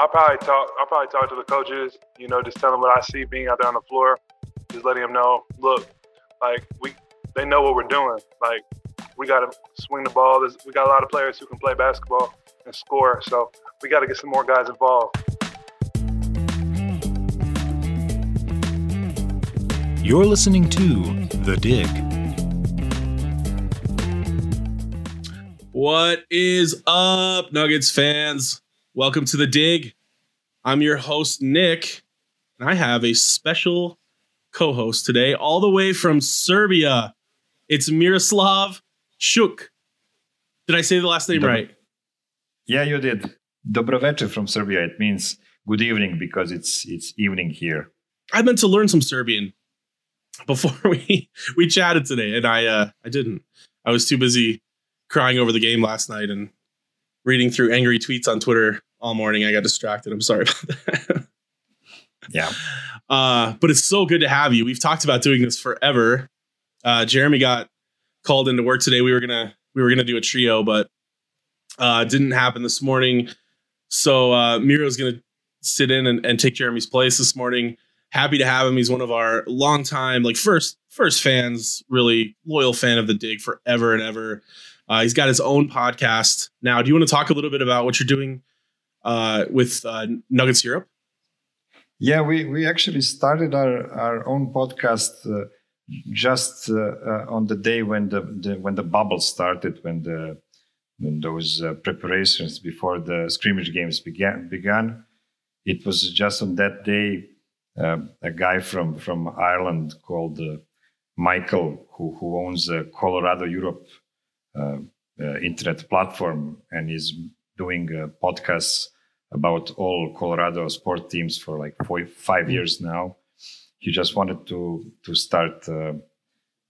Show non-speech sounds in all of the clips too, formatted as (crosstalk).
I'll probably talk. I'll probably talk to the coaches. You know, just tell them what I see being out there on the floor. Just letting them know, look, like we, they know what we're doing. Like we got to swing the ball. There's, we got a lot of players who can play basketball and score. So we got to get some more guys involved. You're listening to The Dig. What is up, Nuggets fans? Welcome to The Dig. I'm your host, Nick, and I have a special co host today, all the way from Serbia. It's Miroslav Shuk. Did I say the last name Dobro- right? Yeah, you did. Dobroveče from Serbia. It means good evening because it's it's evening here. I meant to learn some Serbian before (laughs) we we chatted today, and I uh, I didn't. I was too busy crying over the game last night and reading through angry tweets on Twitter all morning. I got distracted. I'm sorry (laughs) about that. Yeah. Uh, but it's so good to have you. We've talked about doing this forever. Uh, Jeremy got called into work today. We were gonna we were gonna do a trio, but uh, didn't happen this morning. So uh, Miro's gonna sit in and, and take Jeremy's place this morning. Happy to have him. He's one of our longtime, like first first fans, really loyal fan of the dig forever and ever. Uh, he's got his own podcast now. Do you want to talk a little bit about what you're doing uh, with uh, Nuggets Europe? Yeah, we, we actually started our, our own podcast uh, just uh, uh, on the day when the, the when the bubble started, when the when those uh, preparations before the scrimmage games began began. It was just on that day uh, a guy from from Ireland called Michael, who who owns Colorado Europe internet platform and is doing podcasts about all Colorado sport teams for like four, five years now. He just wanted to to start uh,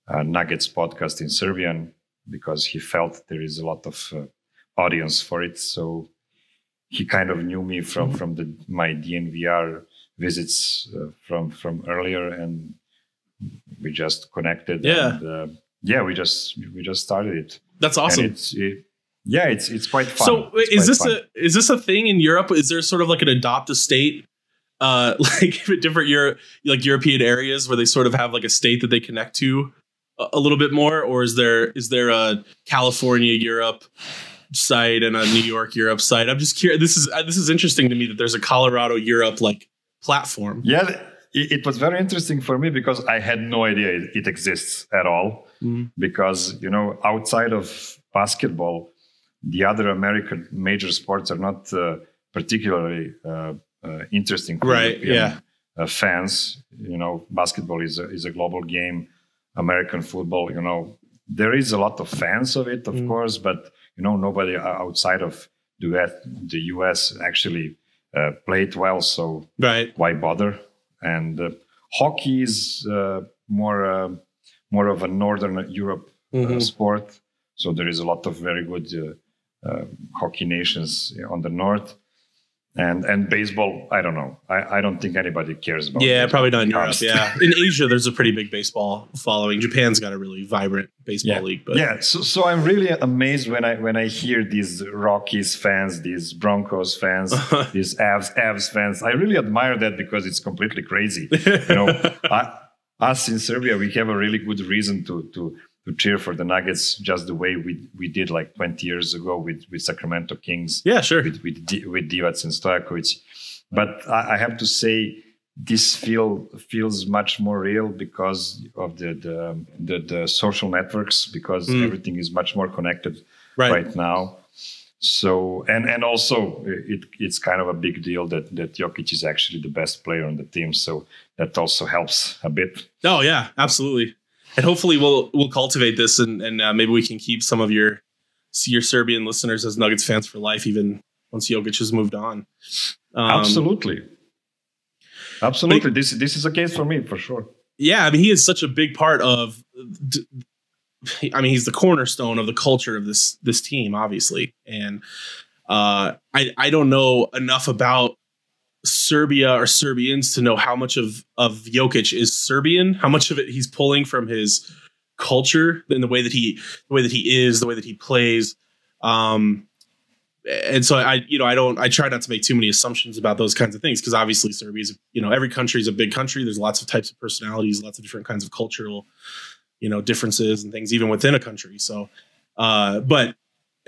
a Nuggets podcast in Serbian because he felt there is a lot of uh, audience for it. So he kind of knew me from from the my DNVR visits uh, from from earlier, and we just connected. Yeah. and, uh, yeah. We just we just started it. That's awesome. It, yeah, it's it's quite fun. So It's is this fun. a is this a thing in Europe? Is there sort of like an adopt a state, uh, (laughs) like different Europe, like European areas where they sort of have like a state that they connect to a, a little bit more, or is there is there a California Europe site and a New York Europe site? I'm just curious. This is uh, this is interesting to me that there's a Colorado Europe like platform. Yeah, it, it was very interesting for me because I had no idea it, it exists at all. Mhm. Because you know, outside of basketball, the other American major sports are not uh, particularly uh, uh, interesting for Right, European, yeah. uh, fans. You know, basketball is a, is a global game. American football, you know, there is a lot of fans of it, of Mm. course, but you know, nobody outside of the US, the US actually uh, played well. So Right. why bother? And uh, hockey is uh, more uh, more of a northern Europe uh, Mhm. sport. So there is a lot of very good Uh, hockey nations on the north. And and baseball, I don't know. I, I don't think anybody cares about. Yeah, probably not in Europe. Yeah, (laughs) in Asia, there's a pretty big baseball following. Japan's got a really vibrant baseball yeah. league. But yeah, so so I'm really amazed when I when I hear these Rockies fans, these Broncos fans, (laughs) these Avs Avs fans. I really admire that because it's completely crazy. You know, (laughs) I, us in Serbia, we have a really good reason to to to cheer for the Nuggets, just the way we we did like 20 years ago with with Sacramento Kings, yeah, sure. with with, Di- with Divac and Stojakovic. But I, I have to say, this feel feels much more real because of the the the, the social networks, because Mm. everything is much more connected Right. right now. So and and also it it's kind of a big deal that that Jokic is actually the best player on the team. So that also helps a bit. Oh yeah, absolutely. And hopefully we'll we'll cultivate this and and uh, maybe we can keep some of your your Serbian listeners as Nuggets fans for life, even once Jokic has moved on. Um, Absolutely. Absolutely. This this is a case for me for sure. Yeah, I mean he is such a big part of I mean he's the cornerstone of the culture of this this team obviously. And uh I I don't know enough about Serbia or Serbians to know how much of of Jokic is Serbian, how much of it he's pulling from his culture and the way that he the way that he is, the way that he plays. Um and so I, you know, I don't, I try not to make too many assumptions about those kinds of things because obviously Serbia is, you know, every country is a big country. There's lots of types of personalities, lots of different kinds of cultural, you know, differences and things even within a country. So, uh, but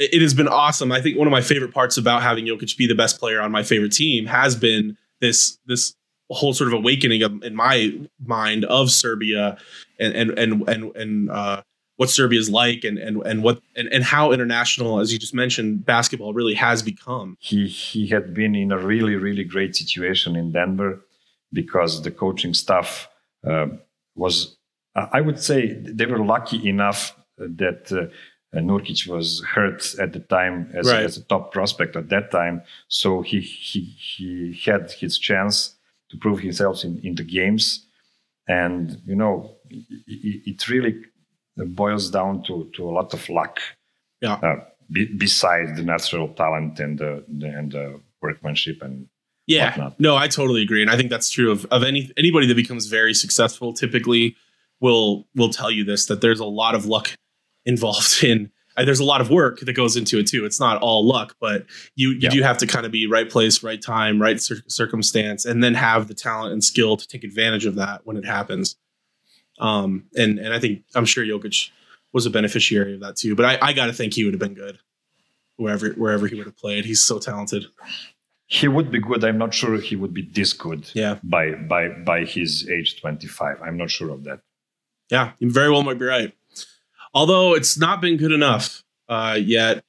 it has been awesome. I think one of my favorite parts about having Jokic be the best player on my favorite team has been this this whole sort of awakening of, in my mind of Serbia and and and and and uh, what Serbia is like and and and what and, and how international, as you just mentioned, basketball really has become. He he had been in a really really great situation in Denver because the coaching staff uh, was, I would say, they were lucky enough that. Uh, Nurkic was hurt at the time as, right. as, a top prospect at that time, so he he he had his chance to prove himself in, in the games, and you know it, it really boils down to, to a lot of luck. Yeah. Uh, be, besides the natural talent and the, the and the workmanship and yeah. Whatnot. No, I totally agree, and I think that's true of of any anybody that becomes very successful. Typically, will will tell you this that there's a lot of luck involved (laughs) in. Uh, there's a lot of work that goes into it too. It's not all luck, but you you yeah. do have to kind of be right place, right time, right cir- circumstance, and then have the talent and skill to take advantage of that when it happens. Um, and and I think I'm sure Jokic was a beneficiary of that too. But I, I got to think he would have been good wherever wherever he would have played. He's so talented. He would be good. I'm not sure he would be this good. Yeah. By by by his age 25, I'm not sure of that. Yeah, you very well might be right. Although it's not been good enough uh, yet.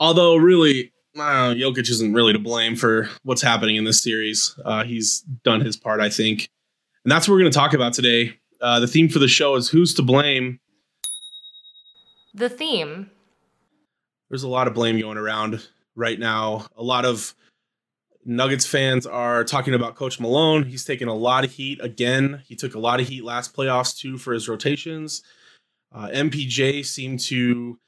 Although really, uh, Jokic isn't really to blame for what's happening in this series. Uh, he's done his part, I think, and that's what we're going to talk about today. Uh, the theme for the show is Who's to Blame? The theme. There's a lot of blame going around right now. A lot of Nuggets fans are talking about Coach Malone. He's taken a lot of heat again. He took a lot of heat last playoffs too for his rotations. Uh, MPJ seemed to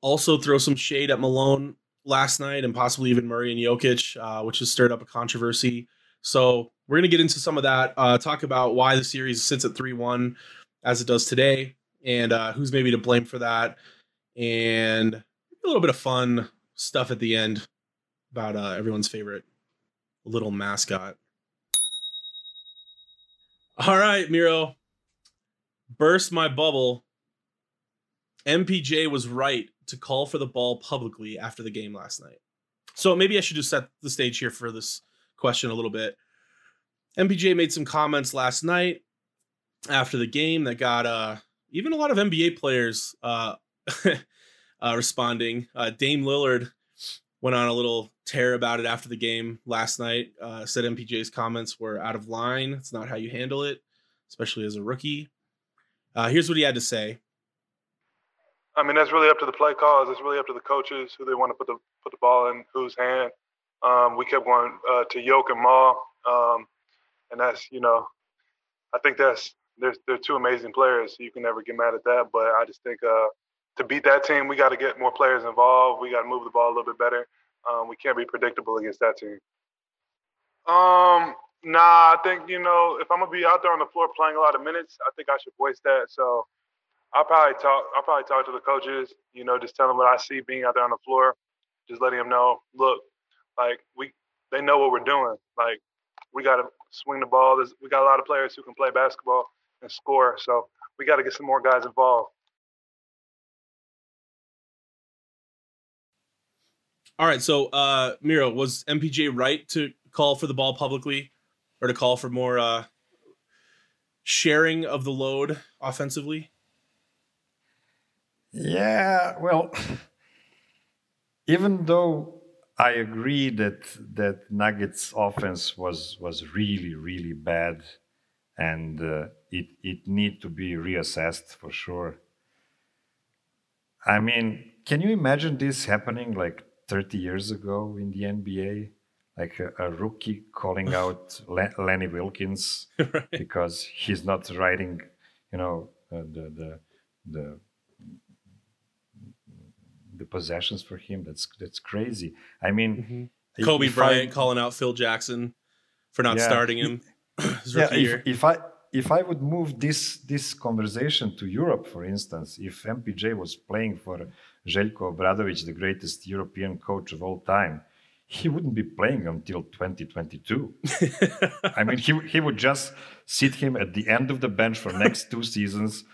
also throw some shade at Malone last night and possibly even Murray and Jokic, uh, which has stirred up a controversy. So we're going to get into some of that, uh, talk about why the series sits at 3 1 as it does today, and uh, who's maybe to blame for that, and a little bit of fun stuff at the end about uh, everyone's favorite little mascot. All right, Miro. Burst my bubble. MPJ was right to call for the ball publicly after the game last night. So maybe I should just set the stage here for this question a little bit. MPJ made some comments last night after the game that got uh, even a lot of NBA players uh, (laughs) uh, responding. Uh, Dame Lillard went on a little tear about it after the game last night. Uh, said MPJ's comments were out of line. It's not how you handle it, especially as a rookie. Uh, here's what he had to say. I mean, that's really up to the play calls. It's really up to the coaches who they want to put the put the ball in whose hand. Um, we kept going uh, to Yoke and Maul, um, and that's you know, I think that's there's they're two amazing players. So you can never get mad at that. But I just think uh, to beat that team, we got to get more players involved. We got to move the ball a little bit better. Um, we can't be predictable against that team. Um, nah, I think you know if I'm gonna be out there on the floor playing a lot of minutes, I think I should voice that. So I'll probably talk. I'll probably talk to the coaches. You know, just tell them what I see being out there on the floor. Just letting them know, look, like we, they know what we're doing. Like we got to swing the ball. There's, we got a lot of players who can play basketball and score. So we got to get some more guys involved. All right. So, uh, Miro, was MPJ right to call for the ball publicly or to call for more uh, sharing of the load offensively? Yeah. Well, (sighs) even though I agree that that Nuggets offense was was really really bad, and uh, it it need to be reassessed for sure. I mean, can you imagine this happening like 30 years ago in the NBA? like a, a rookie calling (laughs) out Le- Lenny Wilkens (laughs) right. because he's not writing, you know, uh, the the the the possessions for him. That's that's crazy. I mean, mm-hmm. if- Kobe Bryant I, calling out Phil Jackson for not Yeah. starting him (clears throat) (clears throat) his yeah, if, if I if I would move this this conversation to Europe, for instance, if MPJ was playing for Željko Obradovic, the greatest European coach of all time, he wouldn't be playing until 2022. (laughs) I mean, he he would just sit him at the end of the bench for next two seasons,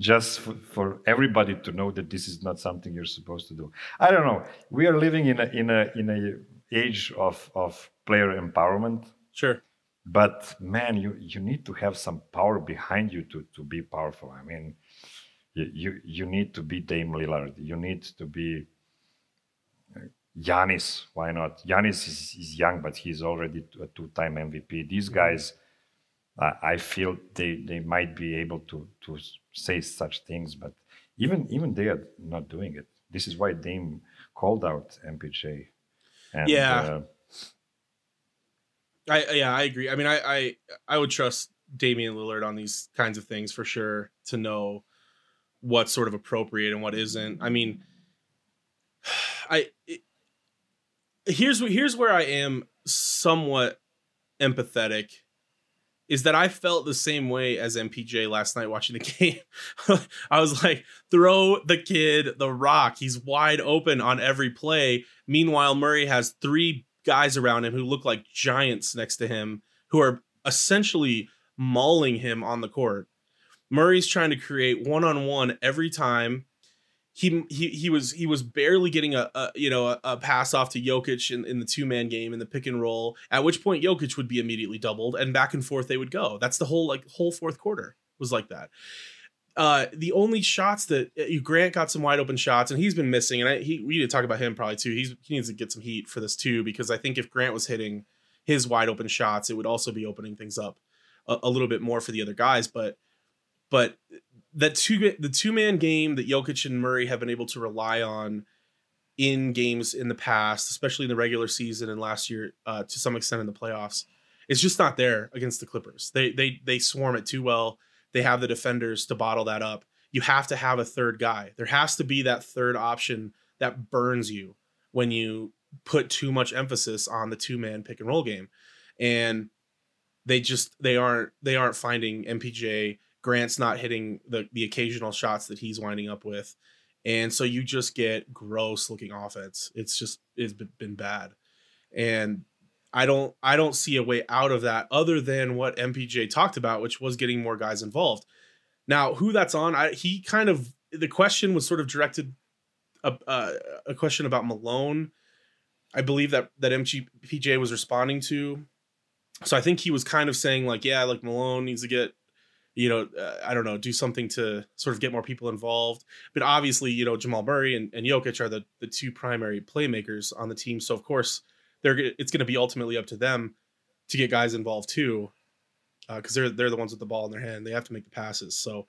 just for, for everybody to know that this is not something you're supposed to do. I don't know. We are living in a in a in a age of of player empowerment sure. but man you you need to have some power behind you to to be powerful i mean you you, you need to be dame lillard you need to be uh, Giannis, why not? Giannis is, is young, but he's already a two-time MVP. These guys, I I feel they, they might be able to to say such things, but even even they are not doing it. This is why Dame called out MPJ. And, Yeah. uh, I yeah, I agree. I mean, I I I would trust Damian Lillard on these kinds of things for sure to know what's sort of appropriate and what isn't. I mean, (sighs) I it, here's here's where I am somewhat empathetic is that I felt the same way as MPJ last night watching the (laughs) game. I was like, throw the kid the rock. He's wide open on every play. Meanwhile, Murray has three guys around him who look like giants next to him who are essentially mauling him on the court. Murray's trying to create one-on-one every time. He he he was he was barely getting a, a you know a, a pass off to Jokic in, in the two-man game in the pick and roll, at which point Jokic would be immediately doubled and back and forth they would go. That's the whole like whole fourth quarter was like that. Uh, the only shots that uh, Grant got some wide open shots, and he's been missing. And I, he we need to talk about him probably too. He's he needs to get some heat for this too because I think if Grant was hitting his wide open shots, it would also be opening things up a, a little bit more for the other guys. But but that two the two man game that Jokic and Murray have been able to rely on in games in the past, especially in the regular season and last year uh, to some extent in the playoffs, is just not there against the Clippers. They they they swarm it too well. They have the defenders to bottle that up. You have to have a third guy. There has to be that third option that burns you when you put too much emphasis on the two man pick and roll game. And they just they aren't they aren't finding MPJ. Grant's not hitting the the occasional shots that he's winding up with. And so you just get gross looking offense. It's just it's been bad. And I don't I don't see a way out of that other than what MPJ talked about, which was getting more guys involved. Now, who that's on, I he kind of the question was sort of directed a, uh, a question about Malone. I believe that that MPJ was responding to. So I think he was kind of saying like, yeah, like Malone needs to get, you know, uh, I don't know, do something to sort of get more people involved. But obviously, you know, Jamal Murray and, and Jokic are the the two primary playmakers on the team. So of course, they're it's going to be ultimately up to them to get guys involved too, because they're they're the ones with the ball in their hand. They have to make the passes. So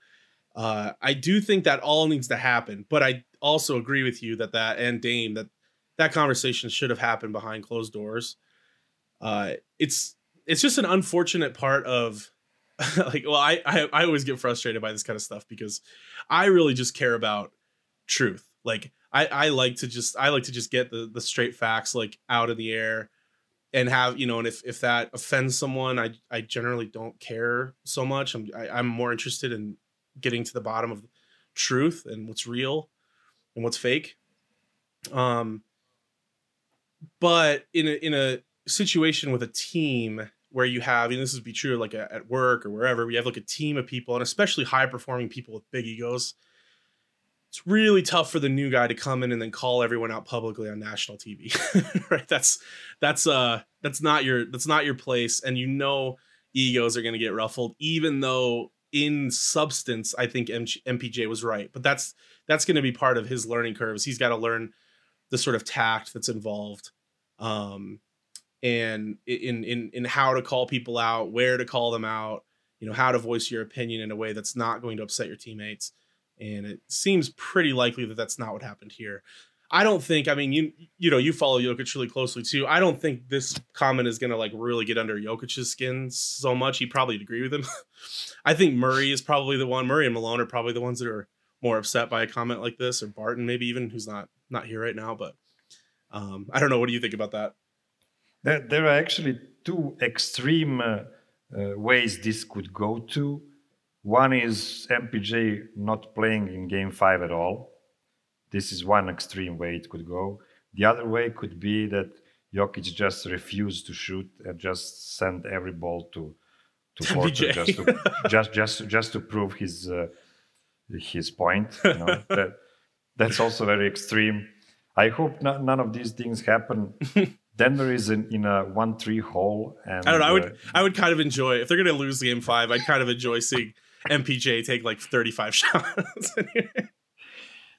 uh, I do think that all needs to happen. But I also agree with you that that and Dame that that conversation should have happened behind closed doors. Uh, it's it's just an unfortunate part of (laughs) like well I, I I always get frustrated by this kind of stuff because I really just care about truth. Like I I like to just I like to just get the the straight facts like out of the air and have you know and if if that offends someone I I generally don't care so much. I'm I, I'm more interested in getting to the bottom of truth and what's real and what's fake. Um but in a in a situation with a team where you have, and this would be true like at work or wherever, we have like a team of people, and especially high performing people with big egos. It's really tough for the new guy to come in and then call everyone out publicly on national TV, (laughs) right? That's that's uh that's not your that's not your place, and you know egos are going to get ruffled, even though in substance I think M- MPJ was right, but that's that's going to be part of his learning curves. He's got to learn the sort of tact that's involved um and in in in how to call people out where to call them out you know how to voice your opinion in a way that's not going to upset your teammates and it seems pretty likely that that's not what happened here I don't think. I mean, you you know, you follow Jokic really closely too. I don't think this comment is gonna like really get under Jokic's skin so much. He probably agree with him. (laughs) I think Murray is probably the one. Murray and Malone are probably the ones that are more upset by a comment like this, or Barton maybe even who's not not here right now. But um, I don't know. What do you think about that? There, there are actually two extreme uh, uh, ways this could go to. One is MPJ not playing in Game Five at all this is one extreme way it could go. The other way could be that Jokic just refused to shoot and just send every ball to to (laughs) Porter just to just just just to prove his uh, his point. You know? (laughs) that that's also very extreme. I hope not, none of these things happen. (laughs) Denver is in, in a one three hole, and I don't know. I would uh, I would kind of enjoy if they're going to lose game five. I'd kind of enjoy seeing MPJ take like thirty five (laughs) shots.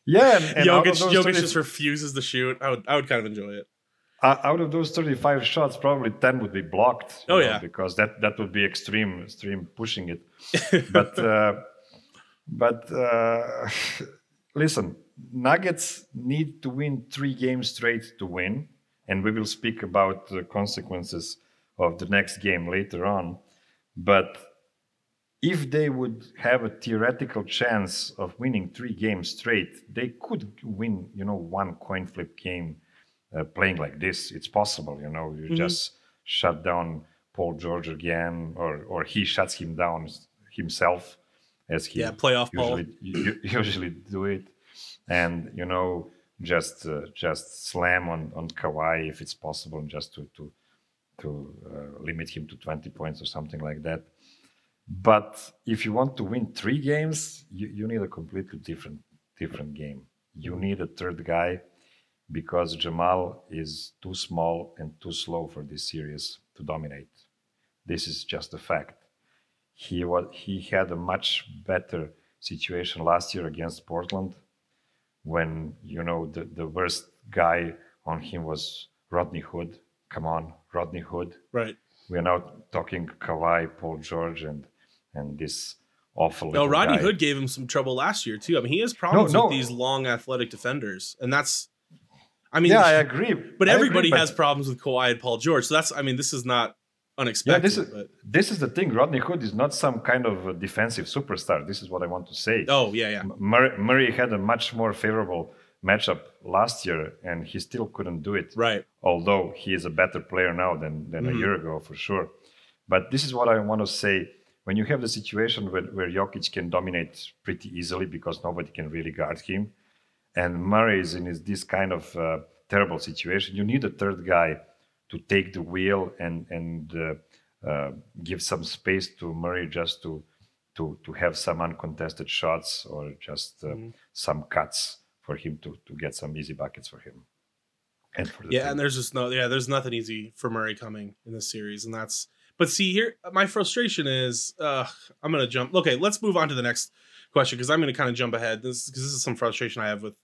Yeah, and, and Jokic, Jokic 30, just refuses to shoot. I would, I would kind of enjoy it. Uh, out of those 35 shots, probably 10 would be blocked. Oh know, yeah, because that that would be extreme, extreme pushing it. (laughs) but uh, but uh, (laughs) listen, Nuggets need to win three games straight to win, and we will speak about the consequences of the next game later on. But if they would have a theoretical chance of winning three games straight, they could win, you know, one coin flip game uh, playing like this. It's possible, you know, you mm-hmm. just shut down Paul George again, or or he shuts him down himself, as he yeah playoff usually (laughs) usually do it, and you know just uh, just slam on on Kawhi if it's possible, just to to to uh, limit him to 20 points or something like that but if you want to win three games, you, you need a completely different different game. You need a third guy because Jamal is too small and too slow for this series to dominate. This is just a fact. He was he had a much better situation last year against Portland when you know the, the worst guy on him was Rodney Hood. Come on, Rodney Hood. Right. We are now talking Kawhi, Paul George, and and this awful. No, Rodney guy. Hood gave him some trouble last year too. I mean, he has problems no, no. with these long athletic defenders, and that's. I mean, yeah, I (laughs) agree. But I everybody agree, has problems with Kawhi and Paul George, so that's. I mean, this is not unexpected. Yeah, this is but... this is the thing. Rodney Hood is not some kind of defensive superstar. This is what I want to say. Oh yeah, yeah. Murray, Murray had a much more favorable matchup last year, and he still couldn't do it. Right. Although he is a better player now than than mm-hmm. a year ago for sure. But this is what I want to say when you have the situation where, where Jokic can dominate pretty easily because nobody can really guard him, and Murray is in this kind of uh, terrible situation, you need a third guy to take the wheel and and uh, uh, give some space to Murray just to to to have some uncontested shots or just mm-hmm. some cuts for him to to get some easy buckets for him. And for yeah, team. and there's just no yeah, there's nothing easy for Murray coming in this series, and that's but see here, my frustration is uh, I'm gonna jump. Okay, let's move on to the next question because I'm gonna kind of jump ahead. This because this is some frustration I have with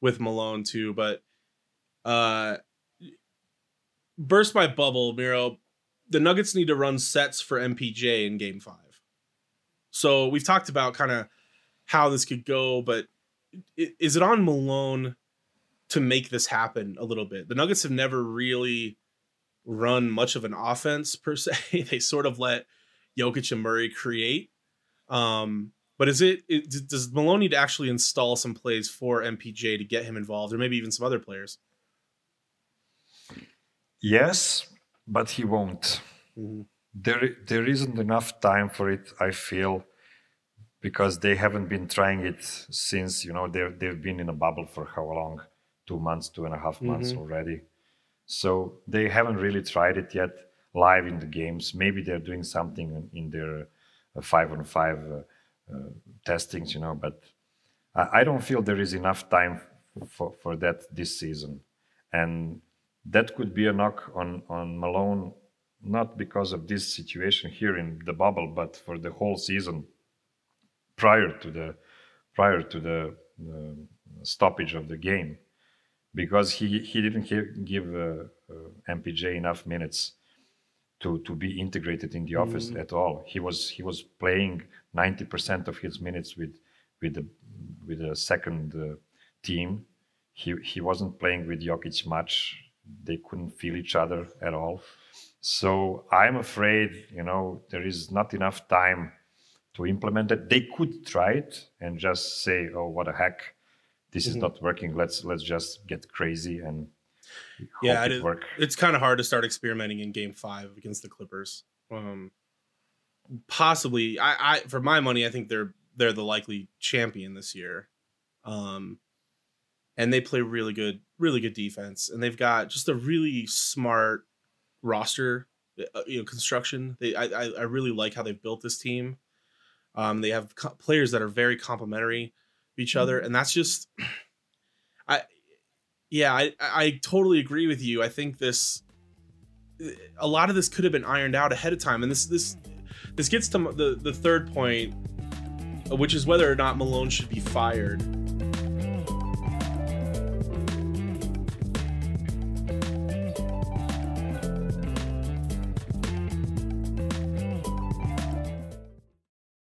with Malone too. But uh, burst my bubble, Miro. The Nuggets need to run sets for MPJ in Game Five. So we've talked about kind of how this could go, but is it on Malone to make this happen a little bit? The Nuggets have never really run much of an offense per se. (laughs) they sort of let Jokic and Murray create. Um, but is it, it does Malone need to actually install some plays for MPJ to get him involved, or maybe even some other players? Yes, but he won't. Mm-hmm. There, there isn't enough time for it. I feel because they haven't been trying it since you know they've they've been in a bubble for how long? Two months, two and a half months mm-hmm. already. So they haven't really tried it yet live in the games. Maybe they're doing something in their uh, five on five uh, uh, testings, you know, but I, I don't feel there is enough time for, for that this season. And that could be a knock on, on Malone, not because of this situation here in the bubble, but for the whole season prior to the prior to the, the stoppage of the game because he he didn't give uh, uh, MPJ enough minutes to to be integrated in the office mm. at all. He was he was playing 90% of his minutes with with the with the second uh, team. he he wasn't playing with Jokic much. They couldn't feel each other at all. So I'm afraid, you know, there is not enough time to implement it. They could try it and just say, "Oh, what a heck, this mm-hmm. is not working. Let's let's just get crazy and yeah, it, it it's kind of hard to start experimenting in Game Five against the Clippers. Um, possibly, I, I for my money, I think they're they're the likely champion this year. Um, and they play really good, really good defense, and they've got just a really smart roster, uh, you know, construction. They, I, I really like how they've built this team. Um, they have co- players that are very complementary of each other, mm-hmm. and that's just, I, yeah, I, I totally agree with you. I think this, a lot of this could have been ironed out ahead of time, and this, this, this gets to the the third point, which is whether or not Malone should be fired.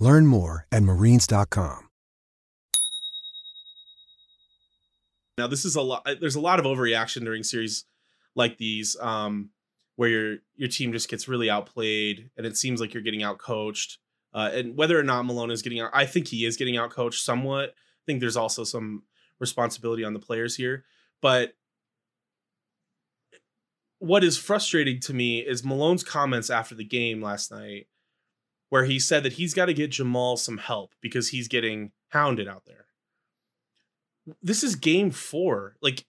Learn more at marines.com. Now, this is a lot. There's a lot of overreaction during series like these, um, where your your team just gets really outplayed, and it seems like you're getting outcoached. Uh, and whether or not Malone is getting out, I think he is getting outcoached somewhat. I think there's also some responsibility on the players here, but what is frustrating to me is Malone's comments after the game last night where he said that he's got to get Jamal some help because he's getting hounded out there. This is game four. Like,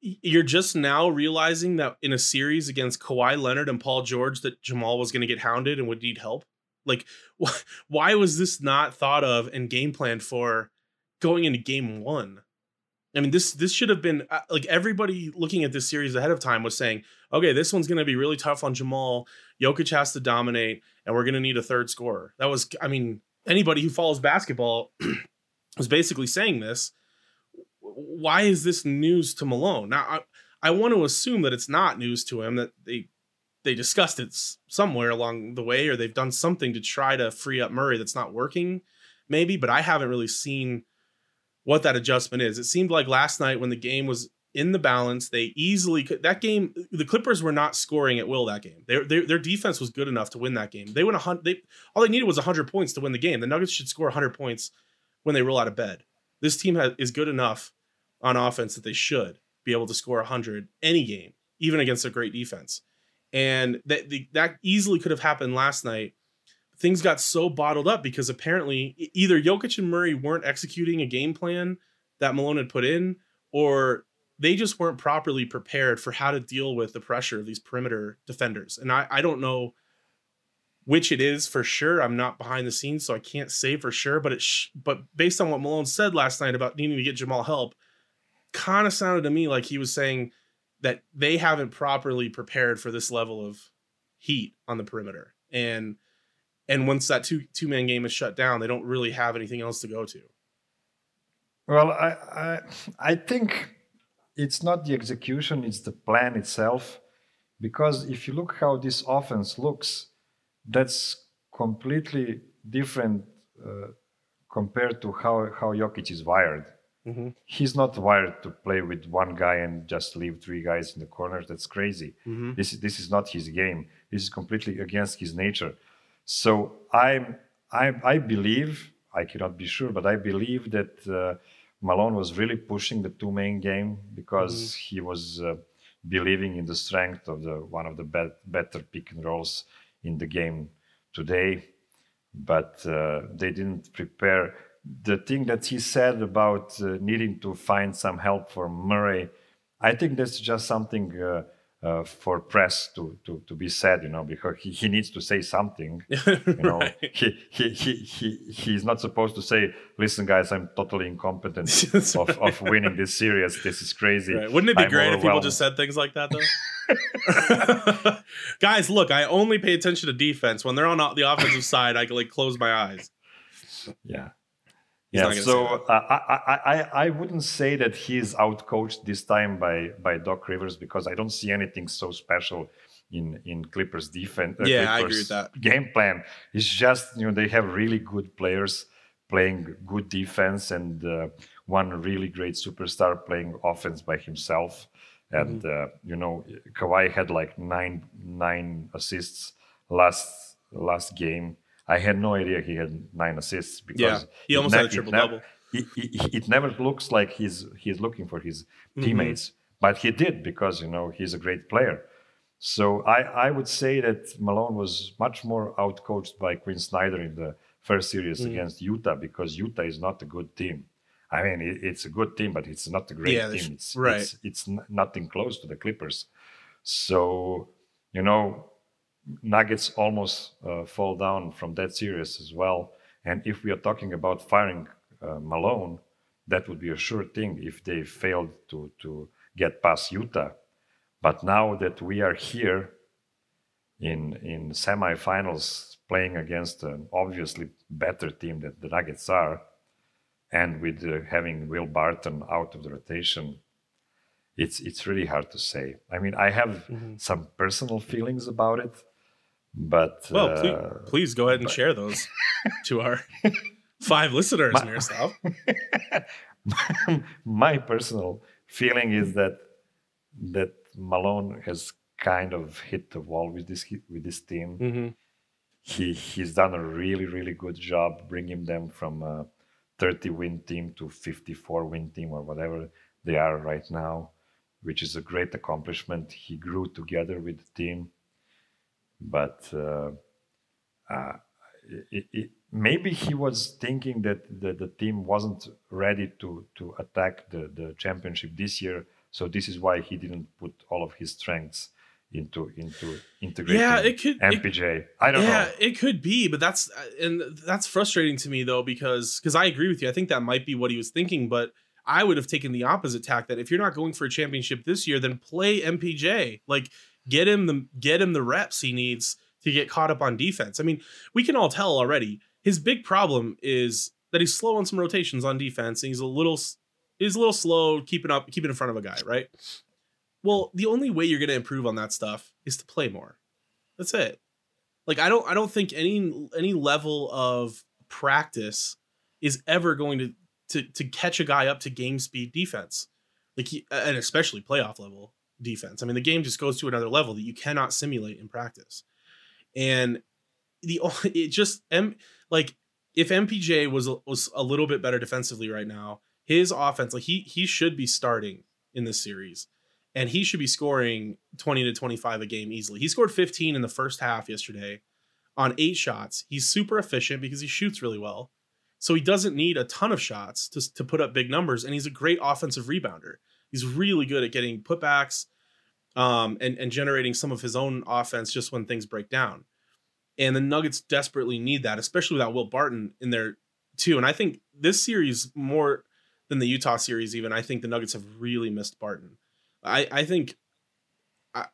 you're just now realizing that in a series against Kawhi Leonard and Paul George that Jamal was going to get hounded and would need help. Like, (laughs) wh- why was this not thought of and game planned for going into game one? I mean, this this should have been uh, like everybody looking at this series ahead of time was saying, okay, this one's going to be really tough on Jamal. Jokic has to dominate, and we're going to need a third scorer. That was, I mean, anybody who follows basketball (clears throat) was basically saying this. Why is this news to Malone? Now, I, I want to assume that it's not news to him that they they discussed it somewhere along the way, or they've done something to try to free up Murray that's not working, maybe. But I haven't really seen what that adjustment is. It seemed like last night when the game was in the balance, they easily could. That game, the Clippers were not scoring at will that game. Their their, their defense was good enough to win that game. They went a hundred. They all they needed was hundred points to win the game. The Nuggets should score hundred points when they roll out of bed. This team has, is good enough on offense that they should be able to score hundred any game, even against a great defense. And that the, that easily could have happened last night things got so bottled up because apparently either Jokic and Murray weren't executing a game plan that Malone had put in, or they just weren't properly prepared for how to deal with the pressure of these perimeter defenders. And I, I don't know which it is for sure. I'm not behind the scenes, so I can't say for sure. But it, sh- but based on what Malone said last night about needing to get Jamal help, kind of sounded to me like he was saying that they haven't properly prepared for this level of heat on the perimeter. And and once that two two man game is shut down, they don't really have anything else to go to. Well, I I, I think it's not the execution; it's the plan itself. Because if you look how this offense looks, that's completely different uh, compared to how how Jokic is wired. Mm-hmm. He's not wired to play with one guy and just leave three guys in the corners. That's crazy. Mm-hmm. This this is not his game. This is completely against his nature. So I'm, I, I believe, I cannot be sure, but I believe that uh, Malone was really pushing the two main game because mm-hmm. he was uh, believing in the strength of the one of the be- better pick and rolls in the game today. But uh, they didn't prepare. The thing that he said about uh, needing to find some help for Murray, I think that's just something uh, for press to, to to be said, you know, because he, he needs to say something. (laughs) You know, Right. he, he he he he's not supposed to say, "Listen, guys, I'm totally incompetent (laughs) of, right. of winning this series. This is crazy." Right. Wouldn't it be I'm great if people just said things like that though? (laughs) Guys, look, I only pay attention to defense. When they're on the offensive side, I can like close my eyes. Yeah. He's yeah. So uh, I, I, I, wouldn't say that he's outcoached this time by, by Doc Rivers because I don't see anything so special in, in Clippers defense. uh, Yeah, I agree with that. Game plan. It's just, you know, they have really good players playing good defense and uh, one really great superstar playing offense by himself. And, Mm-hmm. uh, you know, Kawhi had like nine, nine assists last, last game. I had no idea he had nine assists because Yeah, he almost ne- had a triple double. It, it, it never looks like he's he's looking for his Mm-hmm. teammates, but he did because you know he's a great player. So I, I would say that Malone was much more outcoached by Quin Snyder in the first series Mm. against Utah because Utah is not a good team. I mean, it, it's a good team, but it's not a great Yeah, team. It's, right. it's it's nothing close to the Clippers. So you know, Nuggets almost uh, fall down from that series as well. And if we are talking about firing uh, Malone, that would be a sure thing if they failed to to get past Utah. But now that we are here in in semifinals playing against an obviously better team that the Nuggets are, and with uh, having Will Barton out of the rotation, it's it's really hard to say. I mean, I have some personal feelings about it, but Well, uh, please, please go ahead and share those to our (laughs) five listeners, My- Miroslav. (laughs) my personal feeling is that that Malone has kind of hit the wall with this with this team. hmm He he's done a really really good job bringing them from a 30 win team to 54 win team or whatever they are right now, which is a great accomplishment. He grew together with the team, but uh, uh, it, it, maybe he was thinking that the, the team wasn't ready to to attack the, the championship this year. So this is why he didn't put all of his strengths into into integrating Yeah, it could- it- MPJ. I don't yeah, know. it could be, but that's and that's frustrating to me though because because I agree with you. I think that might be what he was thinking, but I would have taken the opposite tack that if you're not going for a championship this year, then play MPJ. Like get him the get him the reps he needs to get caught up on defense. I mean, we can all tell already. His big problem is that he's slow on some rotations on defense, and he's a little he's a little slow keeping up keeping in front of a guy, right? Well, the only way you're going to improve on that stuff is to play more. That's it. Like I don't I don't think any any level of practice is ever going to to to catch a guy up to game speed defense. Like he, and especially playoff level defense. I mean, the game just goes to another level that you cannot simulate in practice. And the (laughs) it just M like if MPJ was was a little bit better defensively right now, his offense like he he should be starting in this series and he should be scoring 20 to 25 a game easily. He scored 15 in the first half yesterday on 8 shots. He's super efficient because he shoots really well. So he doesn't need a ton of shots to to put up big numbers and he's a great offensive rebounder. He's really good at getting putbacks um, and and generating some of his own offense just when things break down. And the Nuggets desperately need that, especially without Will Barton in there too. And I think this series more than the Utah series, even I think the Nuggets have really missed Barton. I I think I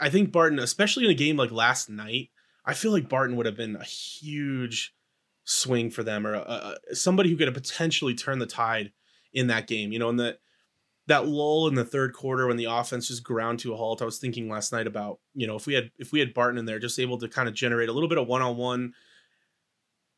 I think Barton, especially in a game like last night, I feel like Barton would have been a huge swing for them or a, a, somebody who could have potentially turned the tide in that game. You know, in the that lull in the third quarter when the offense just ground to a halt. I was thinking last night about you know if we had if we had Barton in there, just able to kind of generate a little bit of one on one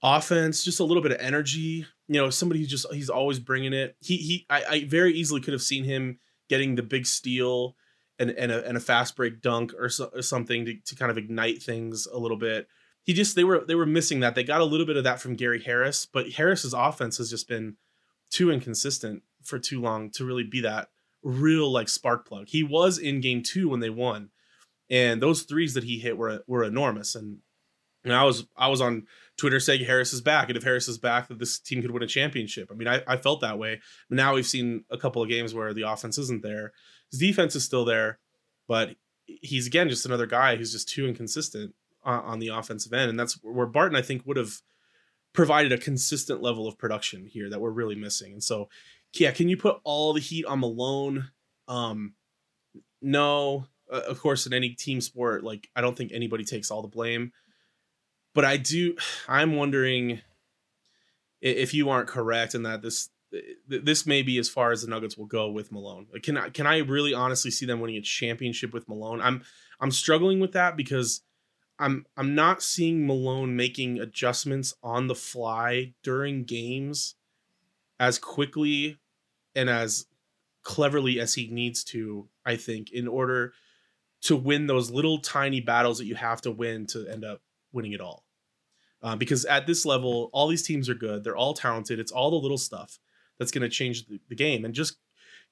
offense, just a little bit of energy. You know, somebody who just he's always bringing it. He he I, I very easily could have seen him getting the big steal and and a, and a fast break dunk or, so, or something to, to kind of ignite things a little bit. He just they were they were missing that. They got a little bit of that from Gary Harris, but Harris's offense has just been too inconsistent for too long to really be that real like spark plug. He was in game 2 when they won. And those threes that he hit were were enormous and and I was I was on Twitter saying Harris is back, and if Harris is back, that this team could win a championship. I mean, I, I felt that way. But now we've seen a couple of games where the offense isn't there. His defense is still there. but he's again just another guy who's just too inconsistent on, on the offensive end, and that's where Barton I think would have provided a consistent level of production here that we're really missing. And so, yeah, can you put all the heat on Malone? Um, no, uh, of course, in any team sport, like I don't think anybody takes all the blame, but I do. (sighs) I'm wondering if you aren't correct in that this this may be as far as the Nuggets will go with Malone. Like, can I can I really honestly see them winning a championship with Malone? I'm I'm struggling with that because I'm I'm not seeing Malone making adjustments on the fly during games as quickly and as cleverly as he needs to, I think, in order to win those little tiny battles that you have to win to end up winning it all. Uh, because at this level, all these teams are good. They're all talented. It's all the little stuff that's going to change the, the, game. And just,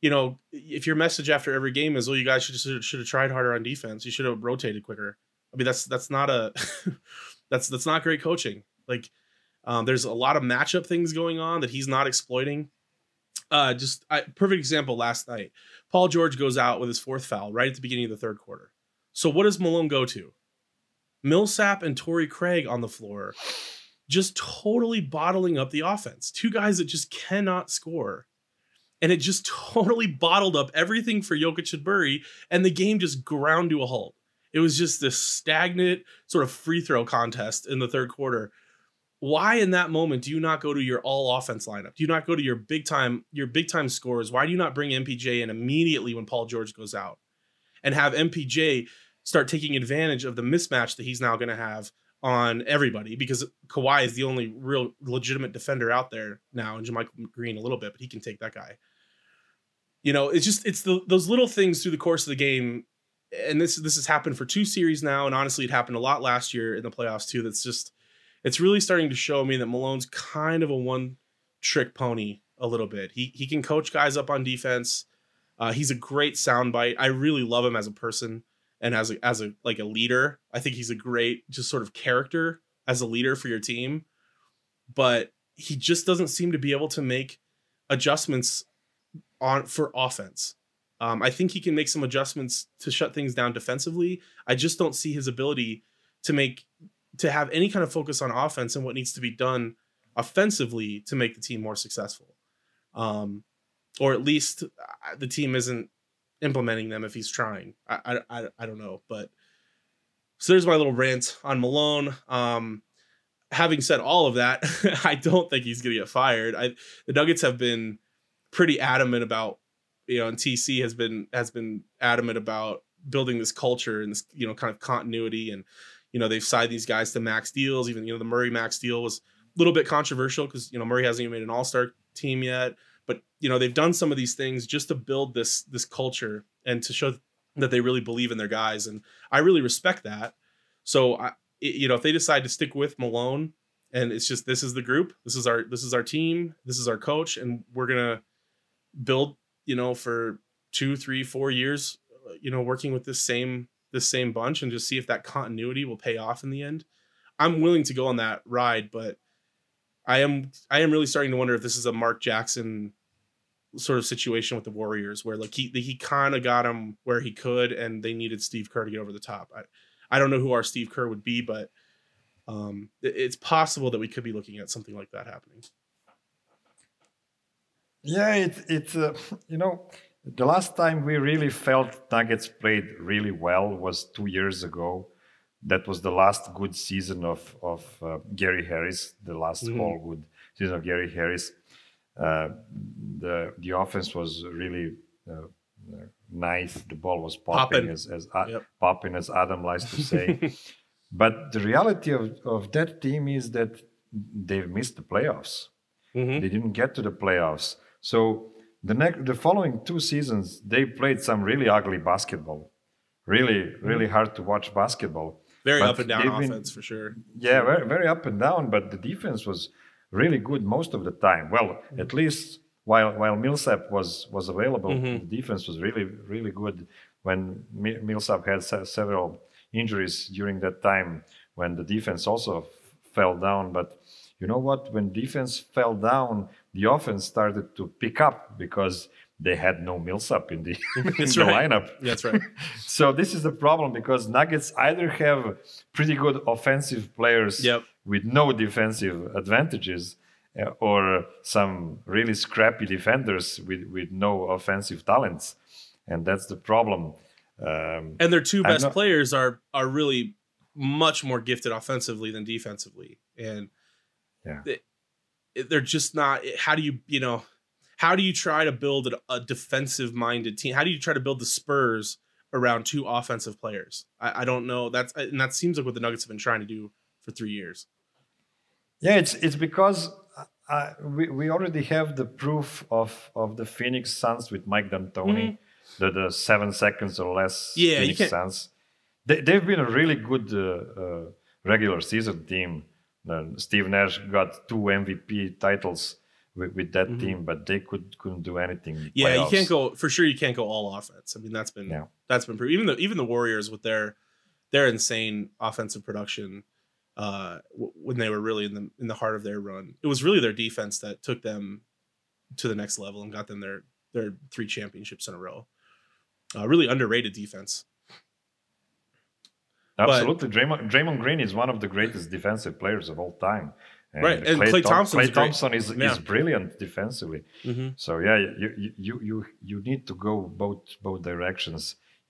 you know, if your message after every game is, "Oh, you guys should should have tried harder on defense. You should have rotated quicker." I mean, that's that's not a (laughs) that's that's not great coaching. Like, um, there's a lot of matchup things going on that he's not exploiting. Uh, just I, perfect example last night. Paul George goes out with his fourth foul right at the beginning of the third quarter. So what does Malone go to? Millsap and Torrey Craig on the floor, just totally bottling up the offense. Two guys that just cannot score. And it just (laughs) totally bottled up everything for Jokic and Murray, and the game just ground to a halt. It was just this stagnant sort of free throw contest in the third quarter. Why in that moment do you not go to your all offense lineup? Do you not go to your big time your big time scores? Why do you not bring MPJ in immediately when Paul George goes out and have MPJ start taking advantage of the mismatch that he's now going to have on everybody because Kawhi is the only real legitimate defender out there now, and JaMychal Green a little bit, but he can take that guy. You know, it's just it's the, those little things through the course of the game, and this this has happened for two series now, and honestly, it happened a lot last year in the playoffs too. That's just it's really starting to show me that Malone's kind of a one trick pony a little bit. He he can coach guys up on defense. Uh, he's a great soundbite. I really love him as a person and as a as a like a leader. I think he's a great just sort of character as a leader for your team. But he just doesn't seem to be able to make adjustments on for offense. Um, I think he can make some adjustments to shut things down defensively. I just don't see his ability to make to have any kind of focus on offense and what needs to be done offensively to make the team more successful. Um, or at least uh, the team isn't implementing them if he's trying. I I I, don't know, but so there's my little rant on Malone. Um, having said all of that, (laughs) I don't think he's going to get fired. I the Nuggets have been pretty adamant about you know, and TC has been has been adamant about building this culture and this you know kind of continuity and you know they've signed these guys to max deals. Even you know the murray max deal was a little bit controversial because you know murray hasn't even made an all-star team yet. But you know they've done some of these things just to build this this culture and to show that they really believe in their guys and i really respect that. So i you know if they decide to stick with malone and it's just this is the group this is our this is our team this is our coach and we're gonna build you know for two three four years uh, you know working with this same this same bunch and just see if that continuity will pay off in the end i'm willing to go on that ride but i am i am really starting to wonder if this is a mark jackson sort of situation with the Warriors where like he he kind of got him where he could and they needed Steve Kerr to get over the top. I I don't know who our Steve Kerr would be, but um, it's possible that we could be looking at something like that happening. Yeah, it's it's uh, you know the last time we really felt Nuggets played really well was two years ago. That was the last good season of of uh, Gary Harris, the last mm-hmm. whole good season of Gary Harris uh, the the offense was really uh, nice. The ball was popping, popping. as as uh, yep. popping as Adam likes to say. (laughs) but the reality of, of that team is that they've missed the playoffs. Mm-hmm. They didn't get to the playoffs. So the next the following two seasons they played some really ugly basketball. Really, really mm-hmm. hard to watch basketball. Very but up and down offense been, for sure. Yeah, very very up and down, but the defense was really good most of the time. Well, mm-hmm. at least while while Millsap was was available, mm-hmm. the defense was really really good. When Millsap had several injuries during that time, when the defense also f- fell down, but you know what? When defense fell down, the offense started to pick up because they had no Millsap in the, (laughs) in That's the right. lineup. That's right. (laughs) so this is the problem because Nuggets either have pretty good offensive players Yep. with no defensive advantages, uh, or some really scrappy defenders with, with no offensive talents, and that's the problem. Um, And their two best not- players are are really much more gifted offensively than defensively, and Yeah. they- they're just not. How do you you know? How do you try to build a, defensive minded team? How do you try to build the Spurs around two offensive players? I, I don't know. That's and that seems like what the Nuggets have been trying to do for three years. Yeah, it's it's because uh, we we already have the proof of of the Phoenix Suns with Mike D'Antoni, the the seven seconds or less Mm-hmm. Yeah, Phoenix Suns. They they've been a really good uh, uh, regular season team. Uh, Steve Nash got two MVP titles with, with that team, but they could couldn't do anything. in Mm-hmm. Yeah, you can't go for sure. You can't go all offense. I mean, that's been Yeah. that's been. Even the even the Warriors with their their insane offensive production, uh, w- when they were really in the in the heart of their run, it was really their defense that took them to the next level and got them their their three championships in a row. Uh, really underrated defense. But- Absolutely, Draymond, Draymond Green is one of the greatest defensive players of all time. Right, and Klay Thom- Thompson's Klay great. Thompson is, Yeah. is brilliant defensively. Mhm. So yeah, you, you you you you need to go both both directions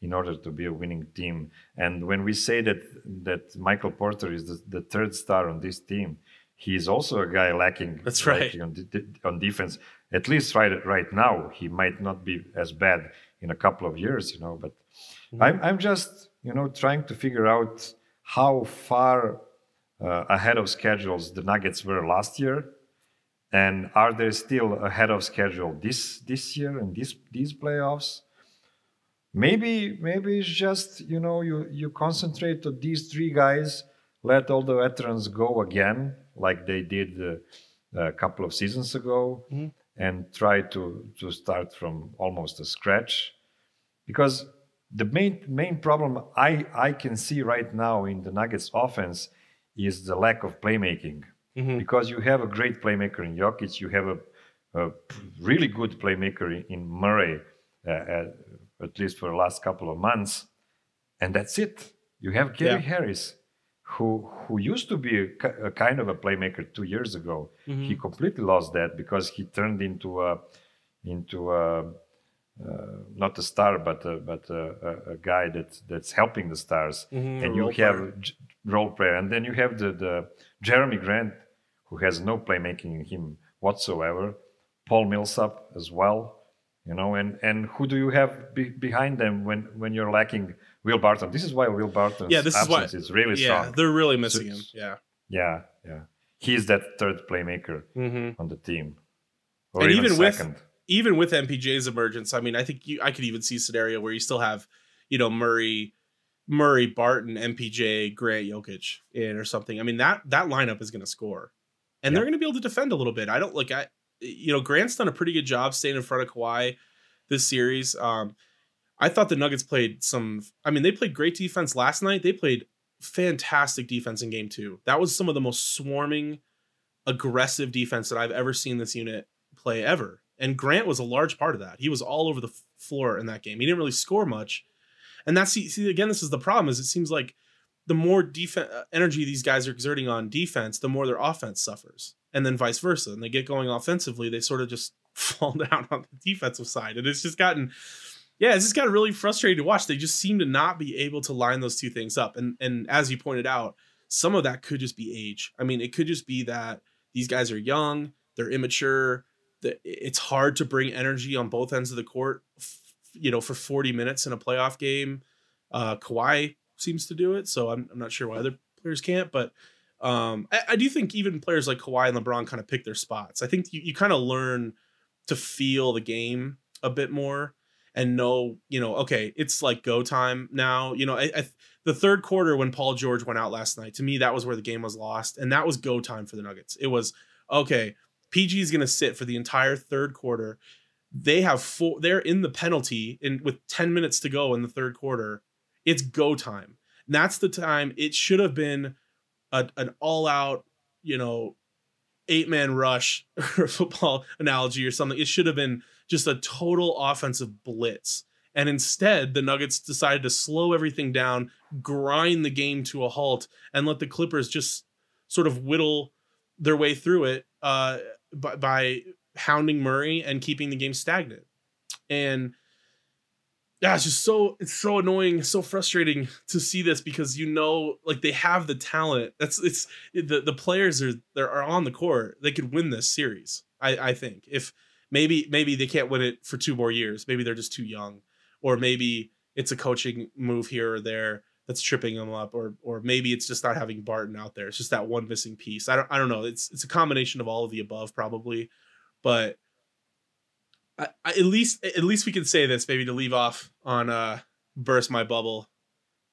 in order to be a winning team. And when we say that that Michael Porter is the, the third star on this team, he is also a guy lacking. That's right. lacking on, de- on defense. At least right right now, he might not be as bad in a couple of years, you know. But Mm-hmm. I'm I'm just you know trying to figure out how far uh, ahead of schedules the Nuggets were last year, and are they still ahead of schedule this this year and this these playoffs? Maybe maybe it's just you know you you concentrate on these three guys, let all the veterans go again like they did uh, a couple of seasons ago, and try to to start from almost a scratch, because the main main problem I I can see right now in the Nuggets offense is the lack of playmaking because you have a great playmaker in Jokic, you have a, a really good playmaker in- Murray, uh, uh, at least for the last couple of months, and that's it. You have Gary Yeah. Harris, who who used to be a, a kind of a playmaker two years ago. He completely lost that because he turned into a into a not a star, but a, but a, a, a guy that that's helping the stars. Mhm, and you have player. j- role player, and then you have the, the Jerami Grant, who has no playmaking in him whatsoever. Paul Millsap as well, you know, and and who do you have be, behind them when when you're lacking Will Barton? This is why Will Barton's Yeah, this is why- absence is really Yeah, strong. they're really missing him. Yeah. Yeah, yeah, he's that third playmaker hmm on the team, or And even, even with- second. Even with MPJ's emergence, I mean, I think you, I could even see a scenario where you still have, you know, Murray, Murray, Barton, MPJ, Grant, Jokic in or something. I mean, that that lineup is going to score, and they're going to be able to defend a little bit. I don't like I, you know, Grant's done a pretty good job staying in front of Kawhi this series. Um, I thought the Nuggets played some. I mean, they played great defense last night. They played fantastic defense in game two. That was some of the most swarming, aggressive defense that I've ever seen this unit play ever. And Grant was a large part of that. He was all over the floor in that game. He didn't really score much. And that's see, again this is the problem is it seems like the more defense uh, energy these guys are exerting on defense, the more their offense suffers. And then vice versa. And they get going offensively, they sort of just (laughs) fall down on the defensive side. And it's just gotten yeah, it's just gotten really frustrating to watch. They just seem to not be able to line those two things up. And and as you pointed out, some of that could just be age. I mean, it could just be that these guys are young, they're immature, that it's hard to bring energy on both ends of the court, you know, for 40 minutes in a playoff game. Uh, Kawhi seems to do it, so I'm, I'm not sure why other players can't, but um, I, I do think even players like Kawhi and LeBron kind of pick their spots. I think you, you kind of learn to feel the game a bit more and know, you know, okay, it's like go time now. You know, I, I the third quarter when Paul George went out last night, to me, that was where the game was lost. And that was go time for the Nuggets. It was, okay, PG is going to sit for the entire third quarter. They have four, they're in the penalty in with 10 minutes to go in the third quarter. It's go time. And that's the time it should have been a, an all out, you know, eight man rush (laughs) football analogy or something. It should have been just a total offensive blitz. And instead, the Nuggets decided to slow everything down, grind the game to a halt, and let the Clippers just sort of whittle their way through it uh, by, by hounding Murray and keeping the game stagnant. And yeah, it's just so it's so annoying, so frustrating to see this because you know, like they have the talent. That's it's the the players are they are on the court. They could win this series. I I think if maybe maybe they can't win it for two more years. Maybe they're just too young, or maybe it's a coaching move here or there that's tripping them up, or or maybe it's just not having Barton out there. It's just that one missing piece. I don't I don't know. It's it's a combination of all of the above probably, but I, I, at least at least we can say this maybe to leave off on uh burst my bubble,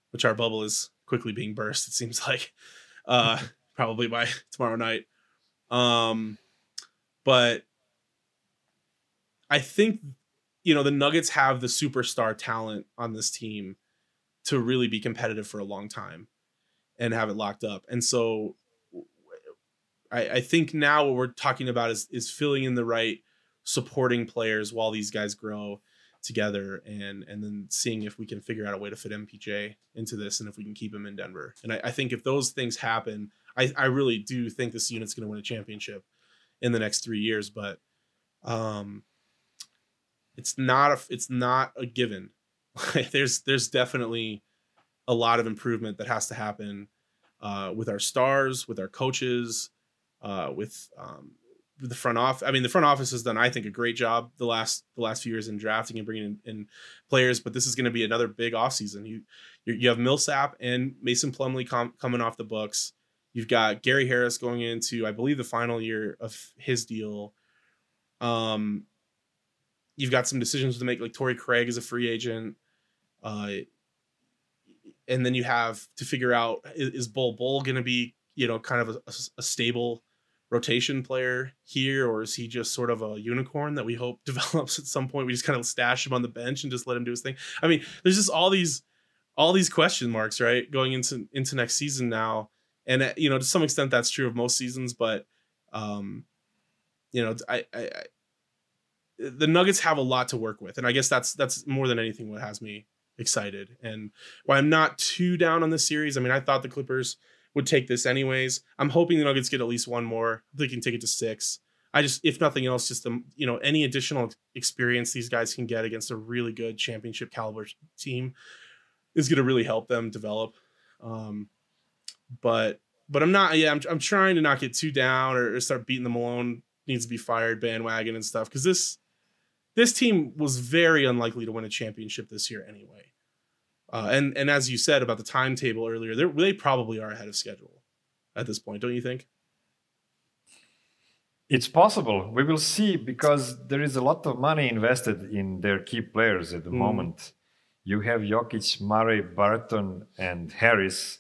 which our bubble is quickly being burst. It seems like (laughs) uh (laughs) probably by (laughs) tomorrow night. Um, but I think you know the Nuggets have the superstar talent on this team to really be competitive for a long time and have it locked up. And so I, I think now what we're talking about is is filling in the right supporting players while these guys grow together and and then seeing if we can figure out a way to fit MPJ into this and if we can keep him in Denver. And I, I think if those things happen, I, I really do think this unit's gonna win a championship in the next three years, but um it's not a it's not a given. (laughs) there's there's definitely a lot of improvement that has to happen uh, with our stars, with our coaches, uh, with um, the front office. I mean, the front office has done, I think, a great job the last the last few years in drafting and bringing in, in players. But this is going to be another big offseason. You you have Millsap and Mason Plumlee com- coming off the books. You've got Gary Harris going into, I believe, the final year of his deal. Um, you've got some decisions to make, like Torrey Craig is a free agent. Uh, and then you have to figure out is, is Bull Bol going to be, you know, kind of a, a stable rotation player here, or is he just sort of a unicorn that we hope (laughs) develops at some point? We just kind of stash him on the bench and just let him do his thing. I mean, there's just all these all these question marks, right, going into into next season now, and uh, you know, to some extent, that's true of most seasons, but um, you know, I, I, I the Nuggets have a lot to work with, and I guess that's that's more than anything what has me excited. And while I'm not too down on this series, I mean, I thought the Clippers would take this anyways. I'm hoping the Nuggets get at least one more. They can take it to six. I just, if nothing else, just the you know any additional experience these guys can get against a really good championship caliber team is going to really help them develop. Um, but but I'm not. Yeah, I'm I'm trying to not get too down or, or start beating the Malone needs to be fired bandwagon and stuff because this this team was very unlikely to win a championship this year anyway. Uh, and and as you said about the timetable earlier, they probably are ahead of schedule at this point, don't you think? It's possible. We will see because there is a lot of money invested in their key players at the mm. moment. You have Jokic, Murray, Barton, and Harris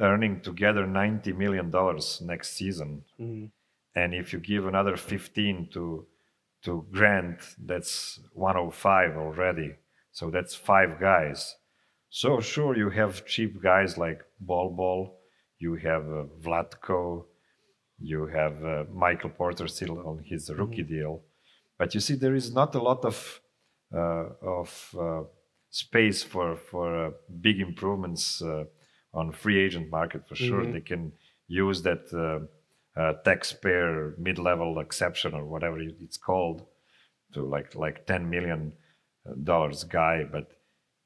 earning together ninety million dollars next season. Mm. And if you give another fifteen to to Grant, that's 105 already. So that's five guys. So sure, you have cheap guys like Bol Bol, you have uh, Vlatko, you have uh, Michael Porter still on his rookie mm-hmm. deal, but you see there is not a lot of uh, of uh, space for for uh, big improvements uh, on free agent market for sure. Mm-hmm. They can use that taxpayer mid-level exception or whatever it's called to like like 10 million dollars guy, but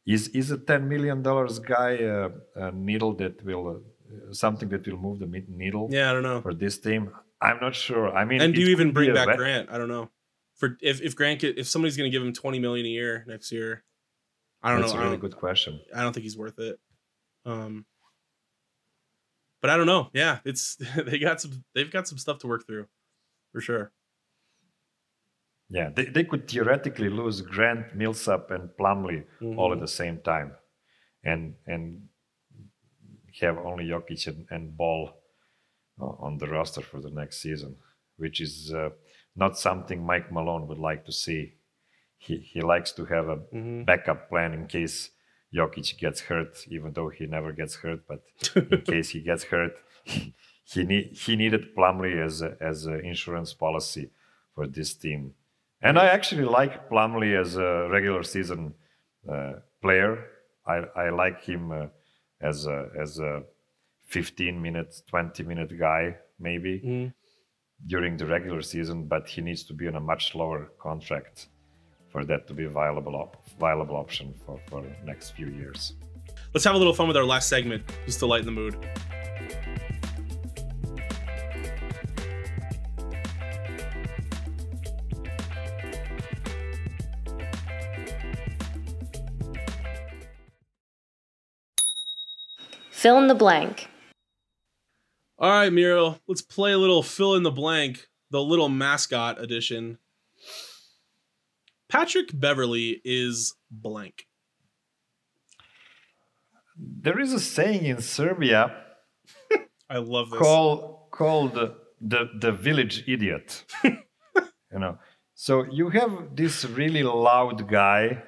is is a ten million dollars guy uh, a needle that will uh, something that will move the needle? Yeah, I don't know for this team. I'm not sure. I mean, and do you even bring back Grant? I don't know. For if if Grant if somebody's going to give him twenty million a year next year, I don't That's know. That's a really good question. I don't think he's worth it. Um, but I don't know. Yeah, it's (laughs) they got some. They've got some stuff to work through, for sure. Yeah, they, they could theoretically lose Grant, Millsap, and Plumlee mm-hmm. all at mm-hmm. the same time, and and have only Jokic and, and Bol on the roster for the next season, which is uh, not something Mike Malone would like to see. He he likes to have a mm-hmm. backup plan in case Jokic gets hurt, even though he never gets hurt. But in (laughs) case he gets hurt, he need, he needed Plumlee as a, as an insurance policy for this team And I actually like Plumlee as a regular season uh, player. I, I like him uh, as a as a 15 minute, 20 minute guy maybe Mm. during the regular season, but he needs to be on a much lower contract for that to be a viable op- viable option for for the next few years. Let's have a little fun with our last segment, just to lighten the mood. Fill in the blank. All right, Muriel, let's play a little fill in the blank, the little mascot edition. Patrick Beverley is blank. There is a saying in Serbia (laughs) I love this. call called the, the the village idiot (laughs) you know so you have this really loud guy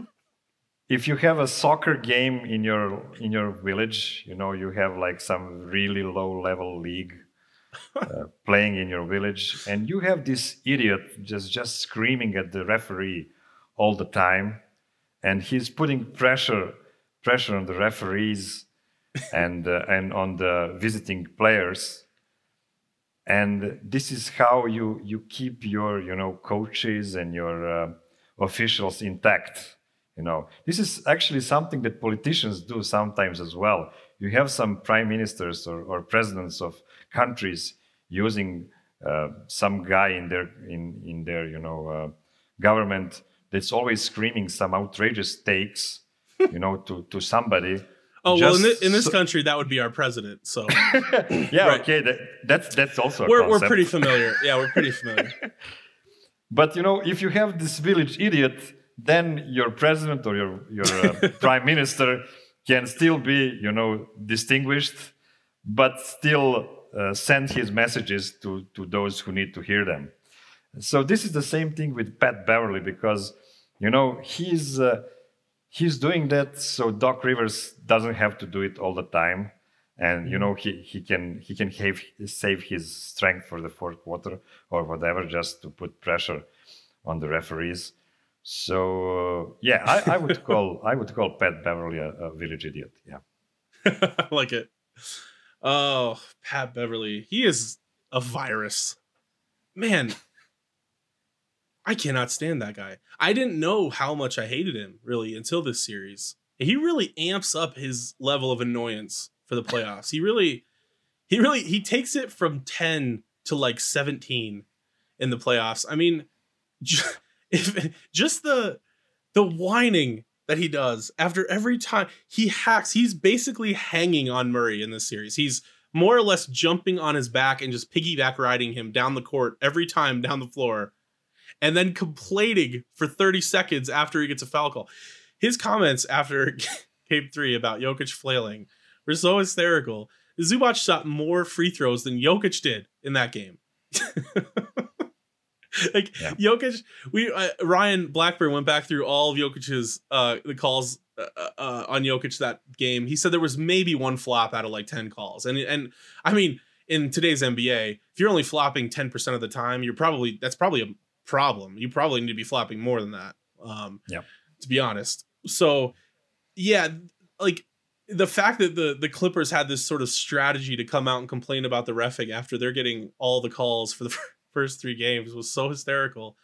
(laughs) if you have a soccer game in your in your village you know you have like some really low level league (laughs) uh, playing in your village and you have this idiot just just screaming at the referee all the time and he's putting pressure pressure on the referees (laughs) and uh, and on the visiting players. And this is how you you keep your you know coaches and your uh, officials intact you know. This is actually something that politicians do sometimes as well. You have some prime ministers or, or presidents of countries using uh, some guy in their in in their you know uh, government that's always screaming some outrageous takes you know to to somebody (laughs) Oh well, in, thi- in this so- country, that would be our president. So (laughs) yeah Right. okay that, that's that's also a we're we're pretty familiar. Yeah, we're pretty familiar. (laughs) But you know, if you have this village idiot, then your president or your your uh, prime minister can still be, you know, distinguished, but still uh, send his messages to to those who need to hear them. So this is the same thing with Pat Beverley because, you know, he's uh, he's doing that so Doc Rivers doesn't have to do it all the time, and you know he he can he can have, save his strength for the fourth quarter or whatever just to put pressure on the referees. So uh, yeah, I, I would (laughs) call I would call Pat Beverley a, a village idiot. Yeah. (laughs) I like it. Oh, Pat Beverley. He is a virus. Man, I cannot stand that guy. I didn't know how much I hated him really until this series. He really amps up his level of annoyance for the playoffs. He really he really he takes it from 10 to like 17 in the playoffs. I mean, ju- (laughs) if just the the whining that he does after every time he hacks, he's basically hanging on Murray in this series. He's more or less jumping on his back and just piggyback riding him down the court every time down the floor, and then complaining for 30 seconds after he gets a foul call. His comments after (laughs) game three about Jokic flailing were so hysterical. Zubac shot more free throws than Jokic did in that game. (laughs) (laughs) like Yeah. Jokic, we uh, Ryan Blackburn went back through all of Jokic's uh the calls uh, uh, on Jokic that game. He said there was maybe one flop out of like ten calls, and and I mean in today's NBA, if you're only flopping ten percent of the time, you're probably that's probably a problem. You probably need to be flopping more than that. Um, Yep. to be honest. So yeah, like the fact that the the Clippers had this sort of strategy to come out and complain about the refing after they're getting all the calls for the (laughs) first three games was so hysterical.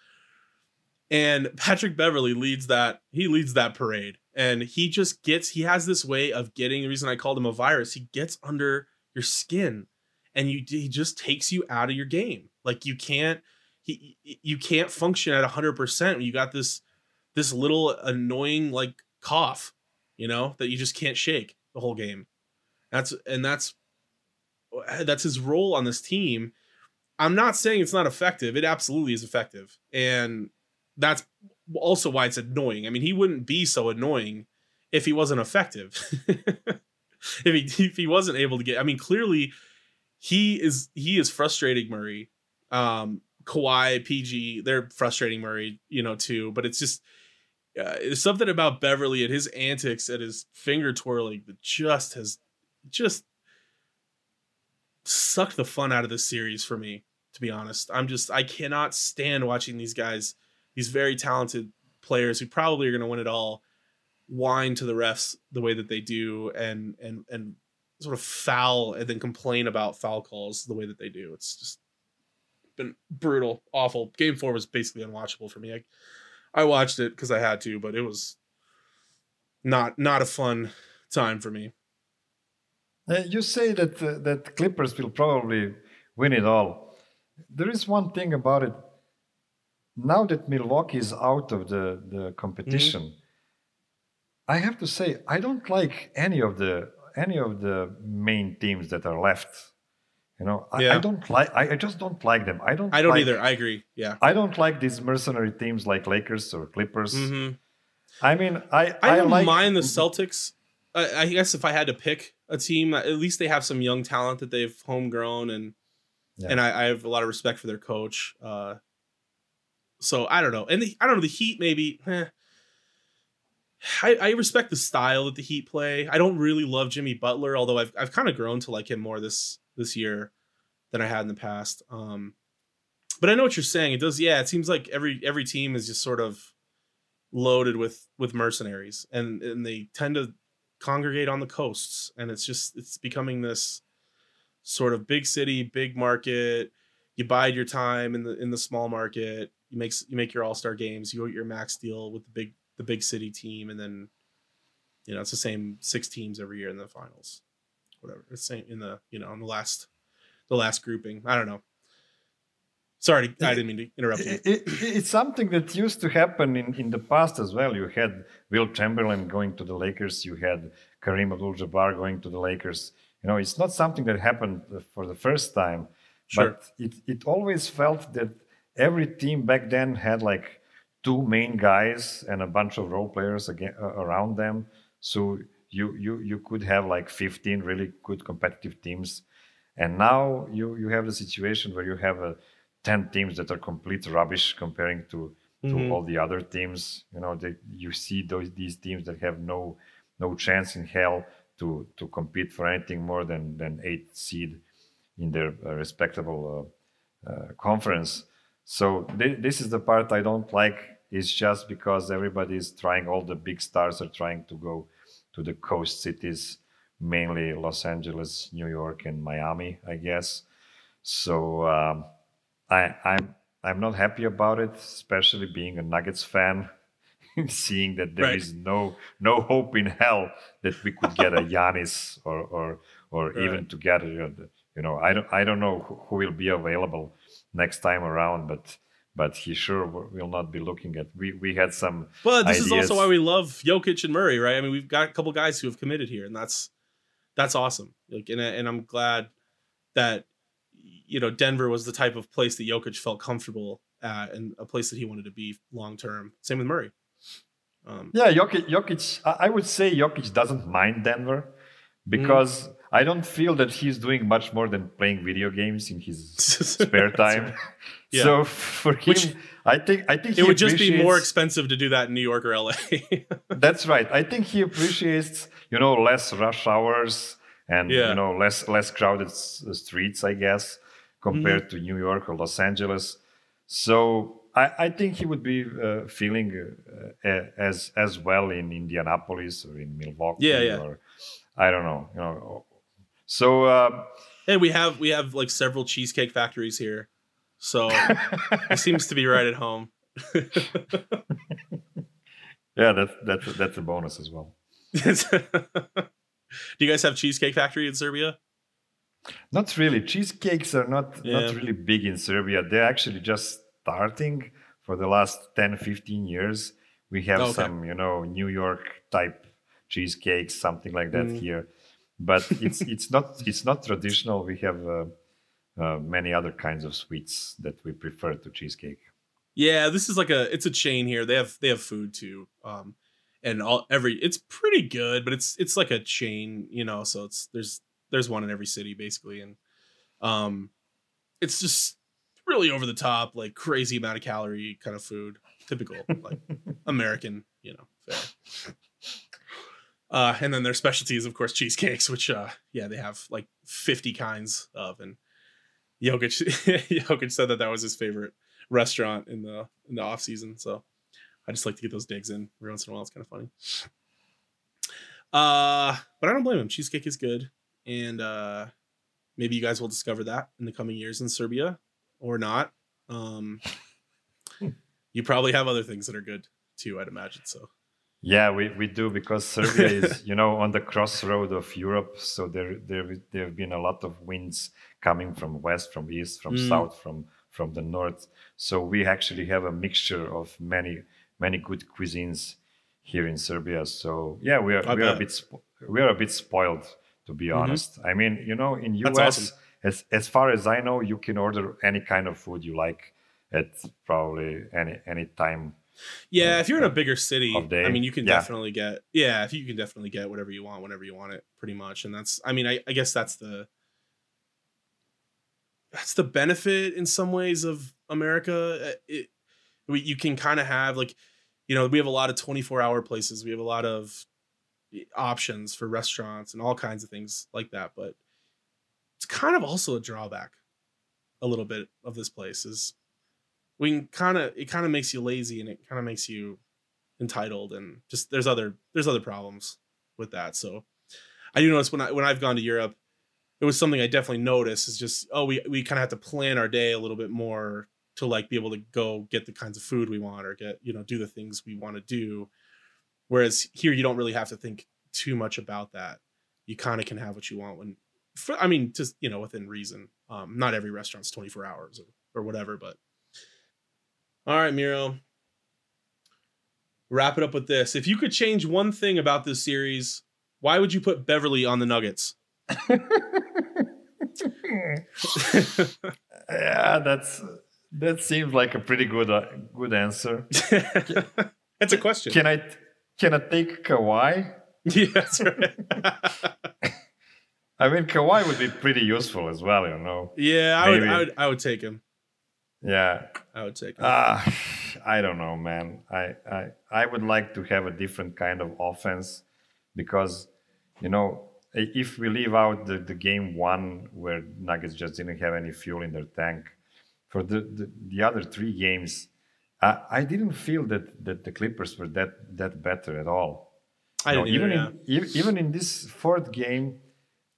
And Patrick Beverley leads that he leads that parade. And he just gets he has this way of getting the reason I called him a virus. He gets under your skin and you he just takes you out of your game. Like you can't he you can't function at 100%. You got this this little annoying like cough, you know, that you just can't shake the whole game. That's and that's that's his role on this team. I'm not saying it's not effective. It absolutely is effective. And that's also why it's annoying. I mean, he wouldn't be so annoying if he wasn't effective. (laughs) if he if he wasn't able to get I mean, clearly he is he is frustrating Murray. Um Kawhi, PG, they're frustrating Murray, you know, too. But it's just uh, there's something about Beverley and his antics and his finger twirling that just has just sucked the fun out of this series for me To be honest, I'm just I cannot stand watching these guys, these very talented players who probably are going to win it all, whine to the refs the way that they do, and and and sort of foul and then complain about foul calls the way that they do. It's just been brutal, awful. Game four was basically unwatchable for me. I, I watched it because I had to, but it was not not a fun time for me. Uh, you say that uh, that Clippers will probably win it all. There is one thing about it. Now that Milwaukee is out of the the competition, mm-hmm. I have to say I don't like any of the any of the main teams that are left. You know, I, yeah. I don't like. I, I, just don't like them. I don't. I don't like, either. I agree. Yeah. I don't like these mercenary teams like Lakers or Clippers. Mm-hmm. I mean, I I, don't like, mind the Celtics. I, I, guess if I had to pick a team, at least they have some young talent that they've homegrown, and yeah. and I, I, have a lot of respect for their coach. Uh, so I don't know, and the, I don't know the Heat maybe. Eh. I, I respect the style that the Heat play. I don't really love Jimmy Butler, although I've I've kind of grown to like him more this this year than I had in the past. Um, but I know what you're saying. It does, yeah. It seems like every every team is just sort of loaded with with mercenaries, and and they tend to congregate on the coasts, and it's just it's becoming this sort of big city, big market. You bide your time in the in the small market. You make you make your all star games. You get your max deal with the big the big city team, and then you know it's the same six teams every year in the finals, whatever. It's same in the you know in the last the last grouping. I don't know. Sorry, I didn't mean to interrupt you. It, it, it's something that used to happen in, in the past as well. You had Wilt Chamberlain going to the Lakers. You had Kareem Abdul-Jabbar going to the Lakers. You know, it's not something that happened for the first time, sure. but it, it always felt that every team back then had like two main guys and a bunch of role players again, uh, around them. So you you you could have like 15 really good competitive teams, and now you you have the situation where you have a 10 teams that are complete rubbish comparing to to mm-hmm. all the other teams. You know, they, you see those these teams that have no no chance in hell to to compete for anything more than than eight seed in their uh, respectable uh, uh, conference. So th- this is the part I don't like. Is just because everybody is trying. All the big stars are trying to go to the coast cities, mainly Los Angeles, New York, and Miami, I guess. So um, I, I'm I'm not happy about it, especially being a Nuggets fan, (laughs) seeing that there right. is no no hope in hell that we could get a (laughs) Giannis or or or right. even to get you know I don't I don't know who, will be available next time around, but but he sure will not be looking at. We we had some. Well, this ideas. is also why we love Jokic and Murray, right? I mean, we've got a couple guys who have committed here, and that's that's awesome. Like, and and I'm glad that you know Denver was the type of place that Jokic felt comfortable at, and a place that he wanted to be long term. Same with Murray. Um, yeah, Jokic, Jokic. I would say Jokic doesn't mind Denver because. Mm I don't feel that he's doing much more than playing video games in his (laughs) spare time. yeah. (laughs) So for him, Which, I think I think it would just be more expensive to do that in New York or LA. (laughs) that's right. I think he appreciates you know less rush hours and yeah. you know less less crowded streets, I guess, compared mm-hmm. to New York or Los Angeles. So I, I think he would be uh, feeling uh, as as well in Indianapolis or in Milwaukee. Yeah, yeah. Or, I don't know, you know, so uh, hey, we have we have like several cheesecake factories here, so it (laughs) seems to be right at home. yeah, that's that's that's a bonus as well. (laughs) Do you guys have cheesecake factory in Serbia? Not really. Cheesecakes are not yeah. not really big in Serbia. They're actually just starting for the last 10, 15 years. We have okay. some, you know, New York type cheesecakes, something like that mm. here but it's it's not it's not traditional. We have uh, uh, many other kinds of sweets that we prefer to cheesecake. Yeah, this is like a it's a chain here. They have they have food too, um, and all every it's pretty good, but it's it's like a chain, you know. So it's there's there's one in every city basically, and um, it's just really over the top, like crazy amount of calorie kind of food, typical like (laughs) American, you know, fare. Uh, and then their specialties, of course, cheesecakes, which uh, yeah, they have like 50 kinds of, and Jokic (laughs) Jokic said that that was his favorite restaurant in the in the off season. So I just like to get those digs in every once in a while. It's kind of funny. Uh, but I don't blame him. Cheesecake is good, and uh, maybe you guys will discover that in the coming years in Serbia or not. Um, you probably have other things that are good too, I'd imagine. So Yeah, we, we do because Serbia (laughs) is, you know, on the crossroad of Europe. So there there there have been a lot of winds coming from west, from east, from Mm. south, from from the north. So we actually have a mixture of many many good cuisines here in Serbia. So yeah, we are I we are a bit spo- we are a bit spoiled to be honest. I mean, you know, in US, Mm-hmm. Awesome. As as far as I know, you can order any kind of food you like at probably any any time. yeah, uh, if you're in a uh, bigger city. I mean, you can Yeah. definitely get yeah, if you can definitely get whatever you want whenever you want it, pretty much. And that's, I mean, I, I guess that's the that's the benefit in some ways of America. Uh, It, we, you can kind of have like, you know, we have a lot of 24 hour places. We have a lot of eh, options for restaurants and all kinds of things like that. But it's kind of also a drawback a little bit of this place is we kind of it kind of makes you lazy and it kind of makes you entitled and just there's other there's other problems with that. So i do notice when i when i've gone to europe it was something i definitely noticed is just oh we we kind of have to plan our day a little bit more to like be able to go get the kinds of food we want or get you know do the things we want to do. Whereas here you don't really have to think too much about that. You kind of can have what you want when for, i mean just you know within reason. Um not every restaurant's 24 hours or, or whatever but all right miro. Wrap it up with this. If you could change one thing about this series why would you put beverley on the nuggets? (laughs) Yeah, that's that seems like a pretty good uh, good answer. that's a question. Can I can I take Kawhi? (laughs) yeah that's right (laughs) I mean, Kawhi would be pretty useful as well, you know. yeah I would, I would i would take him Yeah. i would take him Uh, (sighs) I don't know, man. I, I I would like to have a different kind of offense because, you know, if we leave out the, the game one where Nuggets just didn't have any fuel in their tank, for the, the, the other three games, I, I didn't feel that, that the Clippers were that that better at all. i No, didn't even either, yeah. in even in this fourth game,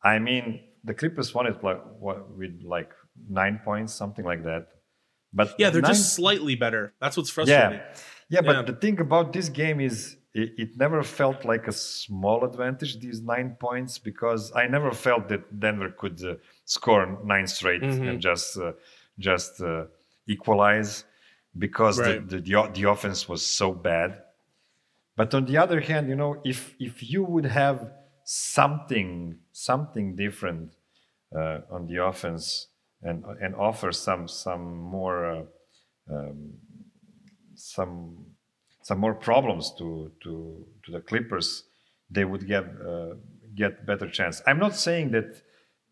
I mean, the Clippers won it like what with like nine points, something like that. But yeah they're nine, just slightly better that's what's frustrating yeah, yeah. But Yeah. the thing about this game is it, it never felt like a small advantage. These nine points because I never felt that Denver could uh, score nine straight Mhm. and just uh, just uh, equalize because Right. the, the the the offense was so bad. But on the other hand, you know, if if you would have something something different uh, on the offense and and offer some some more uh, um, some some more problems to to to the Clippers, they would get uh, get better chance. I'm not saying that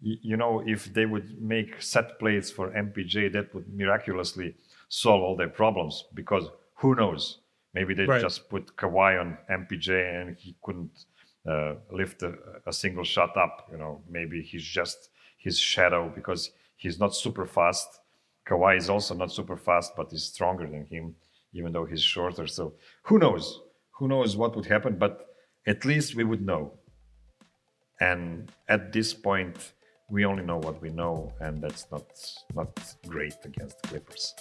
you know if they would make set plays for MPJ that would miraculously solve all their problems because who knows maybe they Right. just put Kawhi on MPJ and he couldn't uh, lift a, a single shot up. You know maybe he's just his shadow because he's not super fast. Kawhi is also not super fast, but is stronger than him, even though he's shorter. So who knows? Who knows what would happen? But at least we would know. And at this point, we only know what we know, and that's not not great against the Clippers.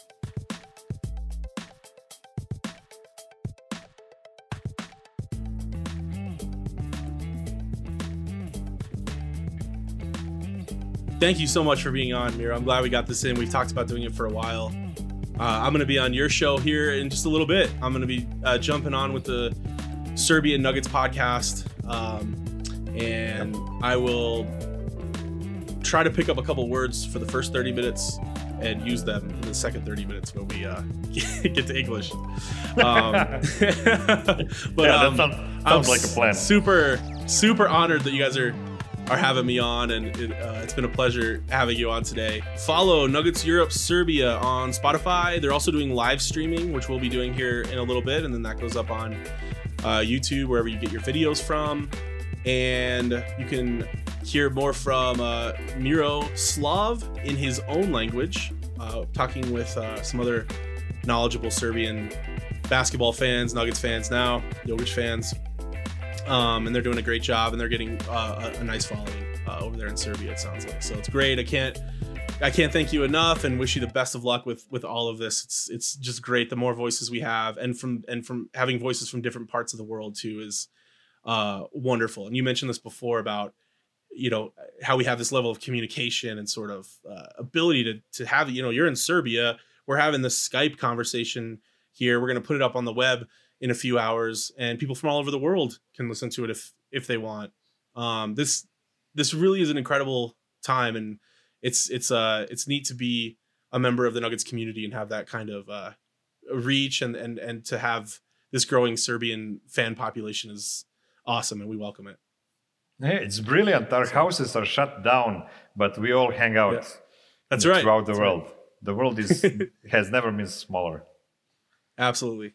Thank you so much for being on, Miro. I'm glad we got this in. We've talked about doing it for a while. Uh, I'm going to be on your show here in just a little bit. I'm going to be uh, jumping on with the Serbian Nuggets podcast, um, and I will try to pick up a couple words for the first 30 minutes and use them in the second 30 minutes when we uh, (laughs) get to English. Um, (laughs) but yeah, um, that sounds, I'm sounds like a plan. Super, super honored that you guys are are having me on, and it, uh, it's been a pleasure having you on today. Follow Nuggets Europe Serbia on Spotify. They're also doing live streaming, which we'll be doing here in a little bit, and then that goes up on uh, YouTube, wherever you get your videos from. And you can hear more from uh, Miroslav in his own language, uh, talking with uh, some other knowledgeable Serbian basketball fans, Nuggets fans now, Jokic fans. Um, and they're doing a great job and they're getting uh, a, a, nice following uh, over there in Serbia, it sounds like. So it's great. I can't. I can't thank you enough and wish you the best of luck with with all of this. It's it's just great. The more voices we have, and from and from having voices from different parts of the world too, is uh, wonderful. And you mentioned this before about you know how we have this level of communication and sort of uh, ability to to have you know you're in Serbia we're having this Skype conversation here we're going to put it up on the web in a few hours and people from all over the world can listen to it if if they want um, this this really is an incredible time and it's it's uh it's neat to be a member of the Nuggets community and have that kind of uh, reach and and and to have this growing Serbian fan population is awesome and we welcome it yeah, it's brilliant. Our houses are shut down, but we all hang out. Yeah. That's right. Throughout the That's world, right. the world is (laughs) has never been smaller. Absolutely.